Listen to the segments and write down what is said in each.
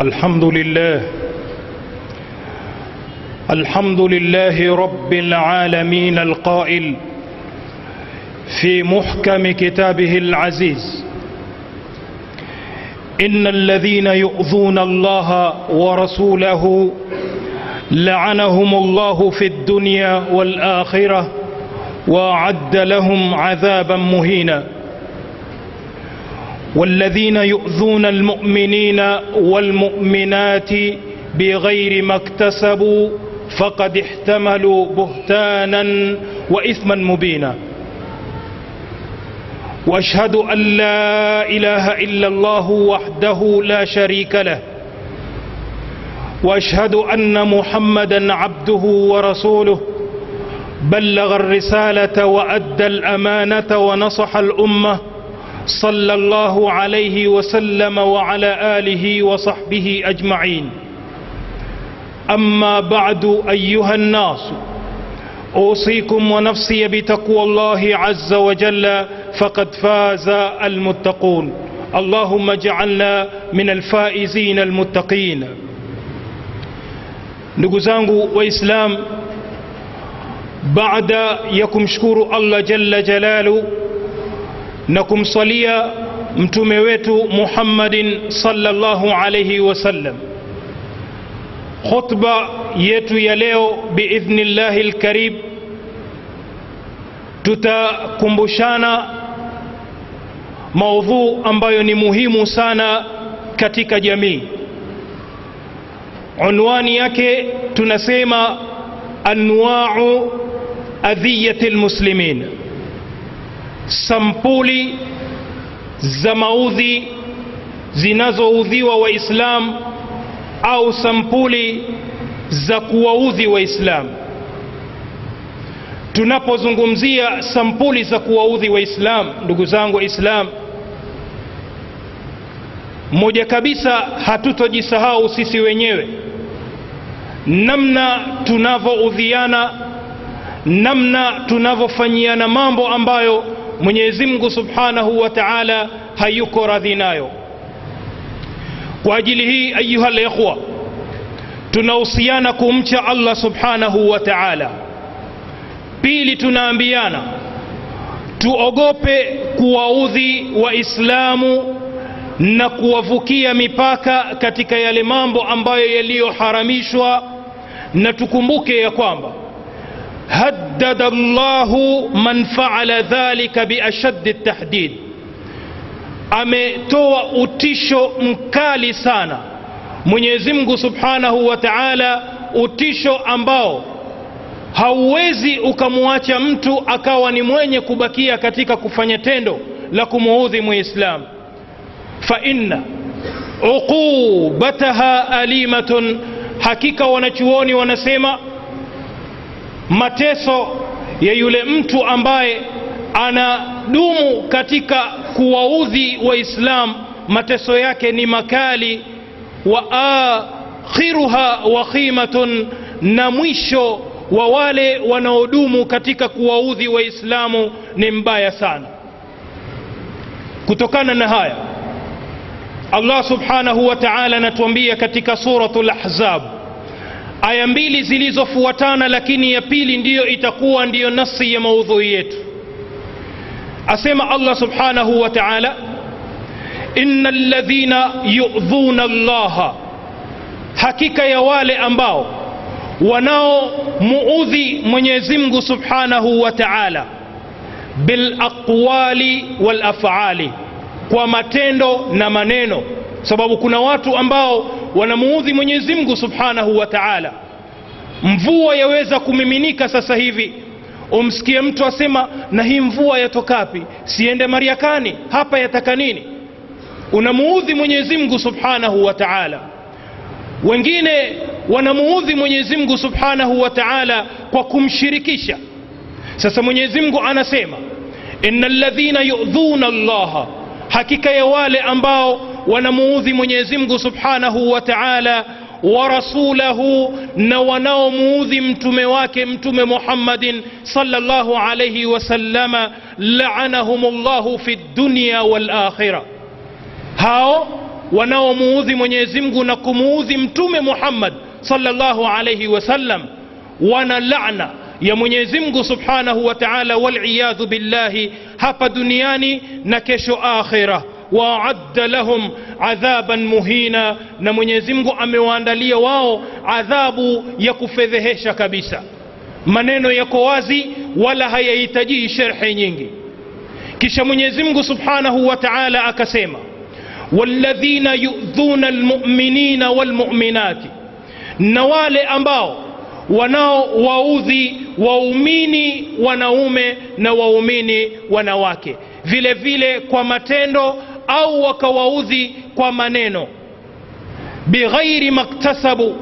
الحمد لله. الحمد لله رب العالمين القائل في محكم كتابه العزيز. إن الذين يؤذون الله ورسوله لعنهم الله في الدنيا والآخرة وأعد لهم عذابا مهينا. والذين يؤذون المؤمنين والمؤمنات بغير ما اكتسبوا فقد احتملوا بهتانا وإثما مبينا. وأشهد أن لا إله إلا الله وحده لا شريك له. وأشهد أن محمدا عبده ورسوله. بلغ الرسالة وأدى الأمانة ونصح الأمة. صلى الله عليه وسلم وعلى آله وصحبه أجمعين. أما بعد أيها الناس أوصيكم ونفسي بتقوى الله عز وجل فقد فاز المتقون. اللهم اجعلنا من الفائزين المتقين. ndugu waislam baada ya kumshukuru allah jalla jalalu na kumsalia mtume wetu muhammadin sallallahu alaihi wasallam khutba yetu ya leo biidhnillahi lkarib tutakumbushana maudhuu ambayo ni muhimu sana katika jamii unwani yake tunasema anwau adhiyati lmuslimin sampuli za maudhi zinazoudhiwa waislam au sampuli za kuwaudhi waislam. Tunapozungumzia sampuli za kuwaudhi waislam ndugu zangu waislam moja kabisa hatutojisahau sisi wenyewe. Namna tunavyoudhiana namna tunavyofanyiana mambo ambayo mwenyezi mungu subhanahu wa taala hayuko radhi nayo. Kwa ajili hii ayuha likhwa tunahusiana kumcha allah subhanahu wa taala. Pili tunaambiana tuogope kuwaudhi waislamu na kuwavukia mipaka katika yale mambo ambayo yaliyoharamishwa. Na tukumbuke ya kwamba haddada llahu man faala dhalika biashaddi tahdid ametoa utisho mkali sana. Mwenyezi mungu subhanahu wa taala utisho ambao hauwezi ukamwacha mtu akawa ni mwenye kubakia katika kufanya tendo la kumuudhi muislamu faina uqubataha alimatun hakika wanachuoni wanasema mateso ya yule mtu ambaye anadumu katika kuwaudhi waislam mateso yake ni makali. Wa akhiruha wakhimatun na mwisho wa wale wanaodumu katika kuwaudhi waislamu ni mbaya sana. Kutokana na haya allah subhanahu wa taala anatuambia katika suratu lahzab aya mbili zilizofuatana lakini ya pili ndiyo itakuwa ndiyo nasi ya maudhui yetu. Asema allah subhanahu wa taala inna ladhina yudhuna llaha hakika ya wale ambao wanaomuudhi mwenyezi mungu subhanahu wa taala bilaqwali walafali kwa matendo na maneno sababu kuna watu ambao wanamuudhi mwenyezi mungu subhanahu wa taala. Mvua yaweza kumiminika sasa hivi. Umsikie mtu asema na hii mvua yatokapi siende mariakani. Hapa yataka nini? Unamuudhi mwenyezi mungu subhanahu wa taala. Wengine wanamuudhi mwenyezi mungu subhanahu wa taala kwa kumshirikisha. Sasa mwenyezi mungu anasema ina ladhina yudhuna llaha hakika ya wale ambao wanamuudhi mwenyezi mungu subhanahu wa taala wa rasulahu na wanaomuudhi mtume wake mtume muhammadin salllahu alaihi wasallama laanahum llahu fi dunya walakhira hao wanaomuudhi mwenyezi mungu na kumuudhi mtume muhammad sallallahu alaihi wasallam wana lana ya mwenyezi mungu subhanahu wa taala waliyadhu billahi hapa duniani na kesho akhira waadda lahum adhaban muhina na mwenyezi mungu amewaandalia wao adhabu ya kufedhehesha kabisa maneno yako wazi wala hayahitajii sherhe nyingi kisha mwenyezi mungu subhanahu wa taala akasema walladhina yudhuna almuminina walmuminati na wale ambao wanaowaudhi waumini wanaume na waumini wanawake vile vile kwa matendo au wakawaudhi kwa maneno. Bighairi maktasabu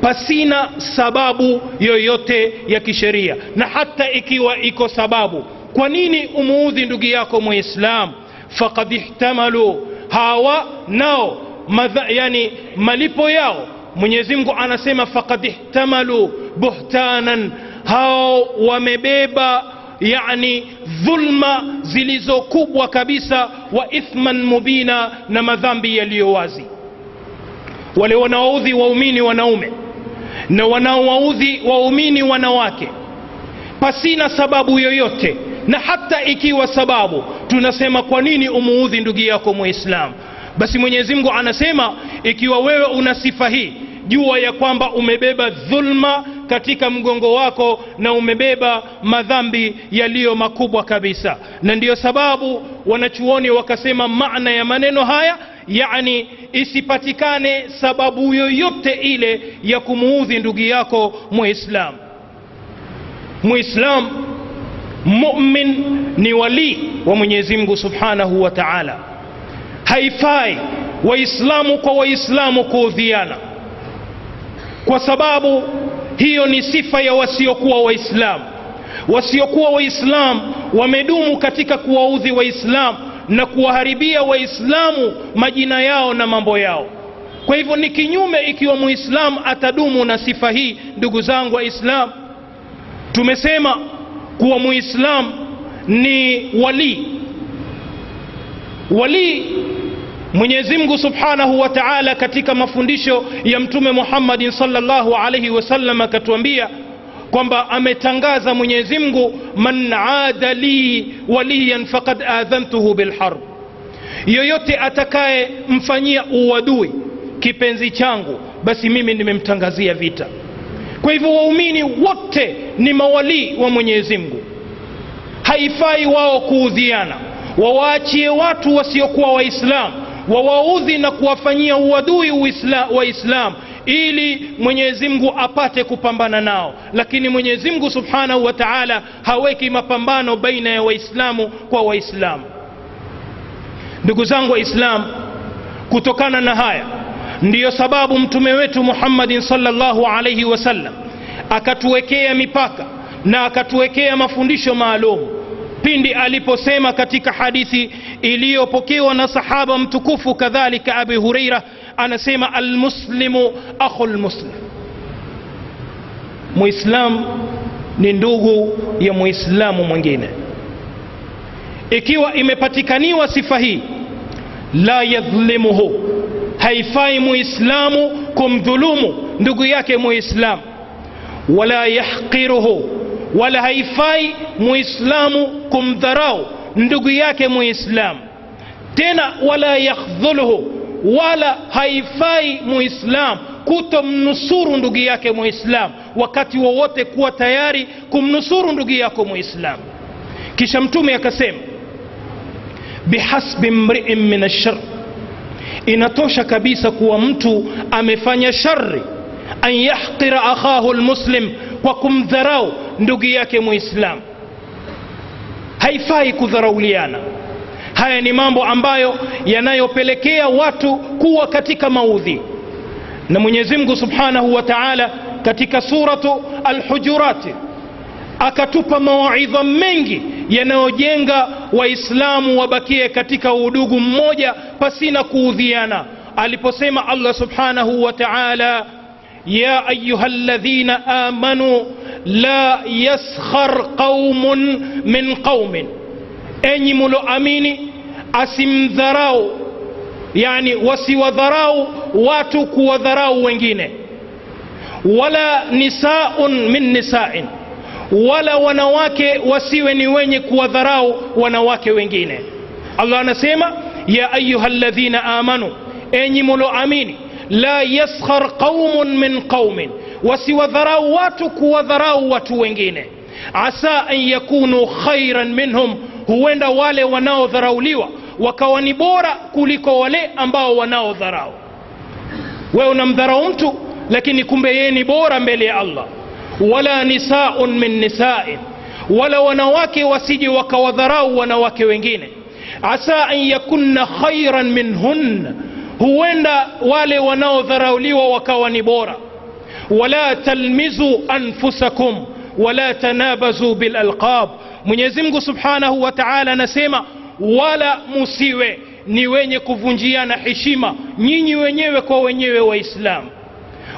pasina sababu yoyote ya kisheria. Na hata ikiwa iko sababu kwa nini umuudhi ndugu yako muislam fakad ihtamalu hawa nao madha, yani malipo yao. Mwenyezi mungu anasema faqad ihtamalu buhtanan hao wamebeba yani dhulma zilizokubwa kabisa wa ithman mubina na madhambi yaliyo wazi. Wale wanaoudhi waumini wanaume na wanaowaudhi waumini wanawake pasina sababu yoyote na hata ikiwa sababu tunasema kwa nini umuudhi ndugu yako muislamu? Basi mwenyezi mungu anasema ikiwa wewe una sifa hii jua ya kwamba umebeba dhulma katika mgongo wako na umebeba madhambi yaliyo makubwa kabisa. Na ndiyo sababu wanachuoni wakasema maana ya maneno haya yani isipatikane sababu yoyote ile ya kumuudhi ndugu yako muislam. Muislam mumin ni walii wa mwenyezi mungu subhanahu wa taala. Haifai waislamu kwa waislamu kuudhiana. Kwa sababu hiyo ni sifa ya wasiokuwa waislamu. Wasiokuwa waislamu wamedumu katika kuwaudhi waislamu na kuwaharibia waislamu majina yao na mambo yao. Kwa hivyo ni kinyume ikiwa muislamu atadumu na sifa hii ndugu zangu waislamu. Tumesema kuwa muislamu ni walii. Walii mwenyezi mungu subhanahu wa taala katika mafundisho ya mtume muhammadin salllah alaihi wasallam akatuambia kwamba ametangaza mwenyezi mungu man ada li waliyan fakad adhantuhu bilharb yoyote atakaye mfanyia uadui kipenzi changu basi mimi nimemtangazia vita. Kwa hivyo waumini wote ni mawalii wa mwenyezi mungu. Haifai wao kuudhiana wawaachie watu wasiokuwa waislamu wawaudhi na kuwafanyia uadui waislamu ili mwenyezi mungu apate kupambana nao. Lakini mwenyezi mungu subhanahu wa taala haweki mapambano baina ya waislamu kwa waislamu ndugu zangu waislamu kutokana na haya ndiyo sababu mtume wetu muhammadin salllahu alaihi wasallam akatuwekea mipaka na akatuwekea mafundisho maalum pindi aliposema katika hadithi iliyopokewa na sahaba mtukufu kadhalika abi hureira anasema almuslimu akhu lmuslim muislam ni ndugu ya muislamu mwingine. Ikiwa imepatikaniwa sifa hii la yadhlimuhu haifai muislamu kumdhulumu ndugu yake muislamu wala yahqiruhu wala haifai muislamu kumdharau ndugu yake muislamu tena wala yakhdhuluhu wala haifai muislamu kutomnusuru ndugu yake muislamu wakati wowote kuwa tayari kumnusuru ndugu yako muislamu kisha mtume akasema bihasbi mriin min ashar inatosha kabisa kuwa mtu amefanya shari an yahqira akhahu lmuslim kwa kumdharau ndugu yake muislamu haifai kudharauliana. Haya ni mambo ambayo yanayopelekea watu kuwa katika maudhi. Na mwenyezi mungu subhanahu wa taala katika suratu alhujurati akatupa mawaidha mengi yanayojenga waislamu wabakie katika udugu mmoja pasina kuudhiana. Aliposema allah subhanahu wa taala يا أيها الذين آمنوا لا يسخر قوم من قوم. أني ملو أميني أسم ذراو يعني وسوى ذراو واتك وذراو وينجين ولا نساء من نساء ولا ونواك وسوى نوينك وذراو ونواك وينجين الله نسيما يا أيها الذين آمنوا أني ملو أميني لا يسخر قوم من قوم وسوى ذراواتك وذراوات وينجين عسى أن يكونوا خيرا منهم هوين والي وناو ذراوليوة وكواني بورا كوليكو والي أمباو وناو ذراو. ونم انتو لكن يكون بييني بورا ملي الله. ولا نساء من نساء ولا ونواكي وسيدي وكوذراو ونواكي وينجين عسى أن يكون خيرا منهن huenda wale wanaodharauliwa wakawa ni bora wala talmizu anfusakum wala tanabazu bilalqab mwenyezi mungu subhanahu wa taala anasema wala musiwe ni wenye kuvunjiana heshima nyinyi wenyewe kwa wenyewe waislamu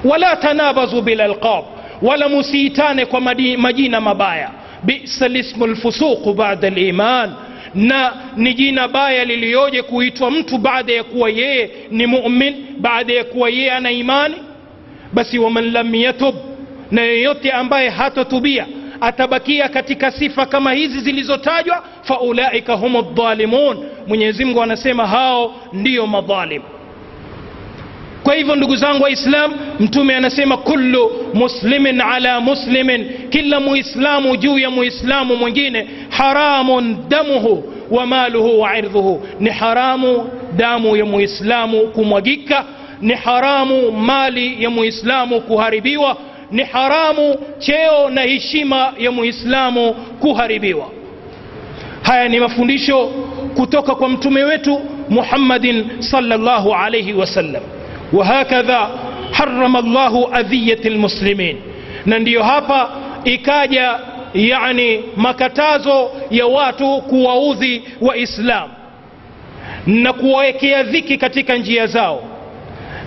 wala tanabazu bilalqab wala musiitane kwa majina mabaya bisa lismu lfusuqu bada liman na ni jina baya liliyoje kuitwa mtu baada ya kuwa yeye ni mumin baada ya kuwa yeye ana imani? Basi waman lam yatub na yeyote ambaye hatotubia atabakia katika sifa kama hizi zilizotajwa faulaika hum dhalimun mwenyezi mungu anasema hao ndiyo madhalim kwa hivyo ndugu zangu waislam mtume anasema kullu muslimin ala muslimin. Kila muislamu juu ya muislamu mwingine haramun damuhu wa maluhu wa irdhuhu ni haramu damu ya muislamu kumwagika ni haramu mali ya muislamu kuharibiwa ni haramu cheo na heshima ya muislamu kuharibiwa. Haya ni mafundisho kutoka kwa mtume wetu muhammadin sallallahu alaihi wasallam wahakadha harama llahu adhiyat lmuslimin na ndiyo hapa ikaja yani makatazo ya watu kuwaudhi waislamu na kuwawekea dhiki katika njia zao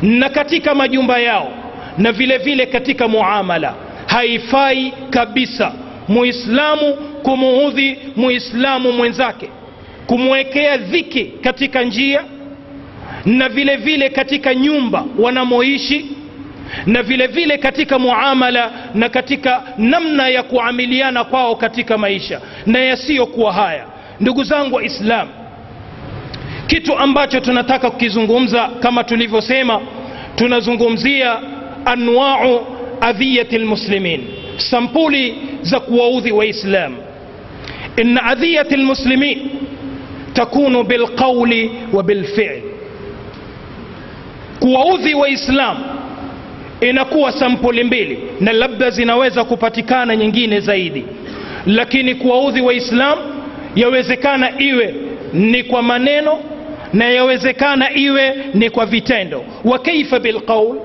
na katika majumba yao na vile vile katika muamala. Haifai kabisa muislamu kumuudhi muislamu mwenzake kumwekea dhiki katika njia na vile vile katika nyumba wanamoishi na vile vile katika muamala na katika namna ya kuamiliana kwao katika maisha na yasiyokuwa haya. Ndugu zangu waislam kitu ambacho tunataka kukizungumza kama tulivyosema tunazungumzia anwau adhiyati lmuslimin sampuli za kuwaudhi waislam. In adhiyati lmuslimin takunu bilqauli wa bilfili kuwaudhi waislamu inakuwa sampuli mbili na labda zinaweza kupatikana nyingine zaidi. Lakini kuwaudhi waislamu yawezekana iwe ni kwa maneno na yawezekana iwe ni kwa vitendo. Wa kaifa bilqaul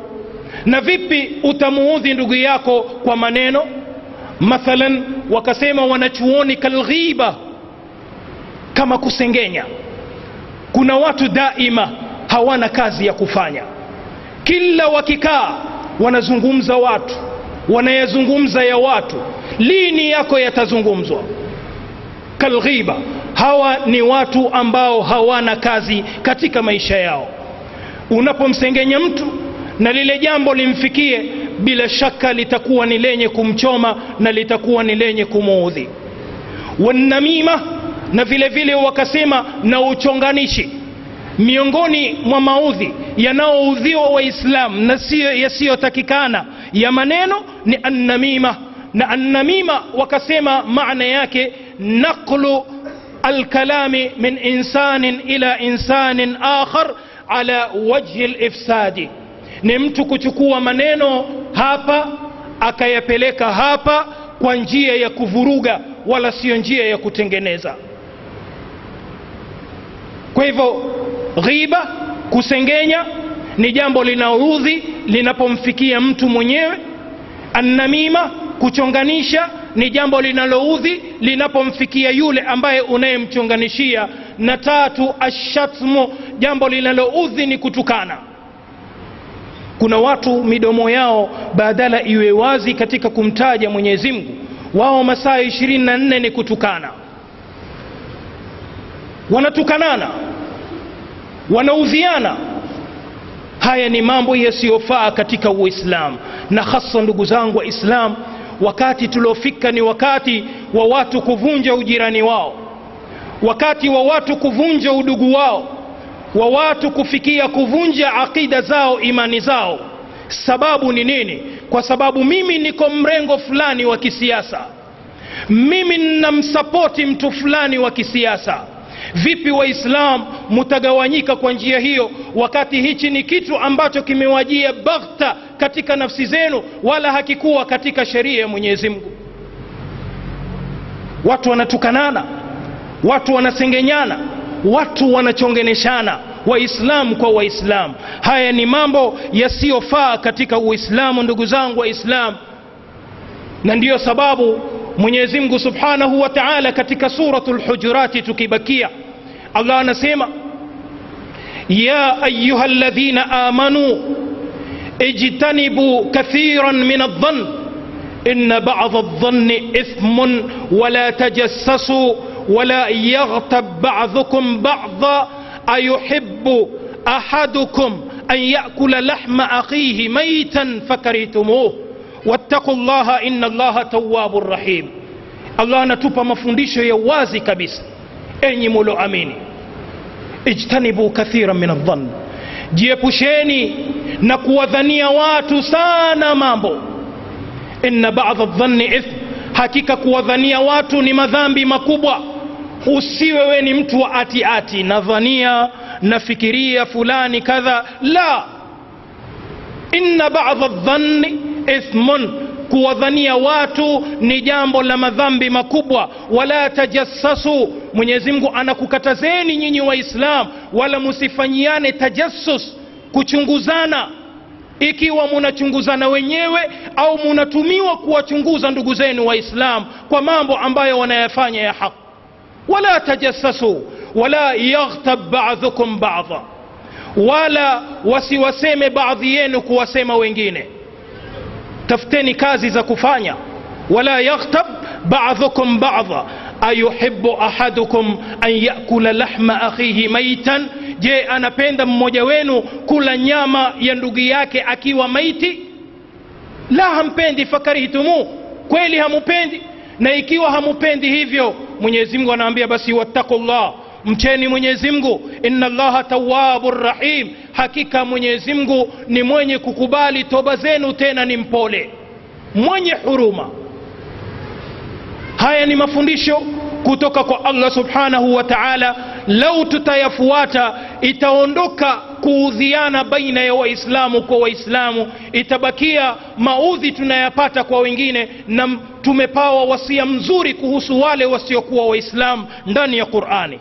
na vipi utamuudhi ndugu yako kwa maneno? Mathalan wakasema wanachuoni kalghiba kama kusengenya. Kuna watu daima hawana kazi ya kufanya. Kila wakikaa wanazungumza watu wanayazungumza ya watu. Lini yako yatazungumzwa? Kalghiba hawa ni watu ambao hawana kazi katika maisha yao. Unapomsengenya mtu na lile jambo limfikie bila shaka litakuwa ni lenye kumchoma na litakuwa ni lenye kumuudhi. Wanamima na vile vile wakasema na uchonganishi miongoni mwa maudhi yanayoudhiwa waislamu na siyo yasiyotakikana ya maneno ni annamima. Na annamima wakasema maana yake naqlu alkalami min insanin ila insanin akhar ala wajhi lifsadi ni mtu kuchukua maneno hapa akayapeleka hapa kwa njia ya kuvuruga wala siyo njia ya kutengeneza. Kwa hivyo ghiba kusengenya ni jambo linaoudhi linapomfikia mtu mwenyewe. Annamima kuchonganisha ni jambo linaloudhi linapomfikia yule ambaye unayemchonganishia. Na tatu ashatmu jambo linaloudhi ni kutukana. Kuna watu midomo yao badala iwe wazi katika kumtaja mwenyezi mungu wao masaa ishirini na nne ni kutukana. Wanatukanana wanaudhiana haya ni mambo yasiyofaa katika uislamu na hasa ndugu zangu waislamu wakati tuliofika ni wakati wa watu kuvunja ujirani wao wakati wa watu kuvunja udugu wao wa watu kufikia kuvunja aqida zao imani zao. Sababu ni nini? Kwa sababu mimi niko mrengo fulani wa kisiasa. Mimi ninamsapoti mtu fulani wa kisiasa vipi waislam mutagawanyika kwa njia hiyo wakati hichi ni kitu ambacho kimewajia baghta katika nafsi zenu wala hakikuwa katika sheria ya mwenyezi mungu? Watu wanatukanana watu wanasengenyana watu wanachongeneshana waislamu kwa waislamu haya ni mambo yasiyofaa katika uislamu ndugu zangu waislamu na ndiyo sababu mwenyezi mungu subhanahu wa taala katika suratu lhujurati tukibakia allah anasema ya ayuha ladhina amanuu اجتنبوا كثيرا من الظن ان بعض الظن اثم ولا تجسسوا ولا يغتب بعضكم بعضا ايحب احدكم ان ياكل لحم اخيه ميتا فكرهتموه واتقوا الله إن الله تواب رحيم. الله نتوبا مفنديش يوازي كبس أني مولو أمين. اجتنبوا كثيرا من الظن. جيبوشيني نكوى ذنيا واتو سانا مامبو. إن بعض الظن إث حقيقة قوى ذنيا واتو نما ذنبي مكوبا وسيوين امتو أتي أتي. نظنيا نفكرية فلاني كذا. لا. إن بعض الظن ithmun kuwadhania watu ni jambo la madhambi makubwa. Wala tajassasu mwenyezi mungu anakukatazeni nyinyi waislam wala musifanyiane tajassus kuchunguzana. Ikiwa munachunguzana wenyewe au munatumiwa kuwachunguza ndugu zenu waislam kwa mambo ambayo wanayafanya ya haq. Wala tajassasu wala yaghtab badhukum badha. Wala wasiwaseme baadhi yenu kuwasema wengine tafuteni kazi za kufanya wala yaghtab badhukum badha ayuhibu ahadukum an yakula lahma akhihi maitan je anapenda mmoja wenu kula nyama ya ndugu yake akiwa maiti la hampendi fakarihtumu kweli hamupendi na ikiwa hamupendi hivyo mwenyezi mungu anaambia basi wattaqullah mcheni mwenyezi mungu. Inna allaha tawabu rahim. Hakika mwenyezi mungu ni mwenye kukubali toba zenu tena ni mpole. Mwenye huruma. Haya ni mafundisho kutoka kwa allah subhanahu wa taala. Lau tutayafuata itaondoka kuudhiana baina ya waislamu kwa waislamu. Itabakia maudhi tunayapata kwa wengine na tumepawa wasia mzuri kuhusu wale wasiokuwa waislamu ndani ya qurani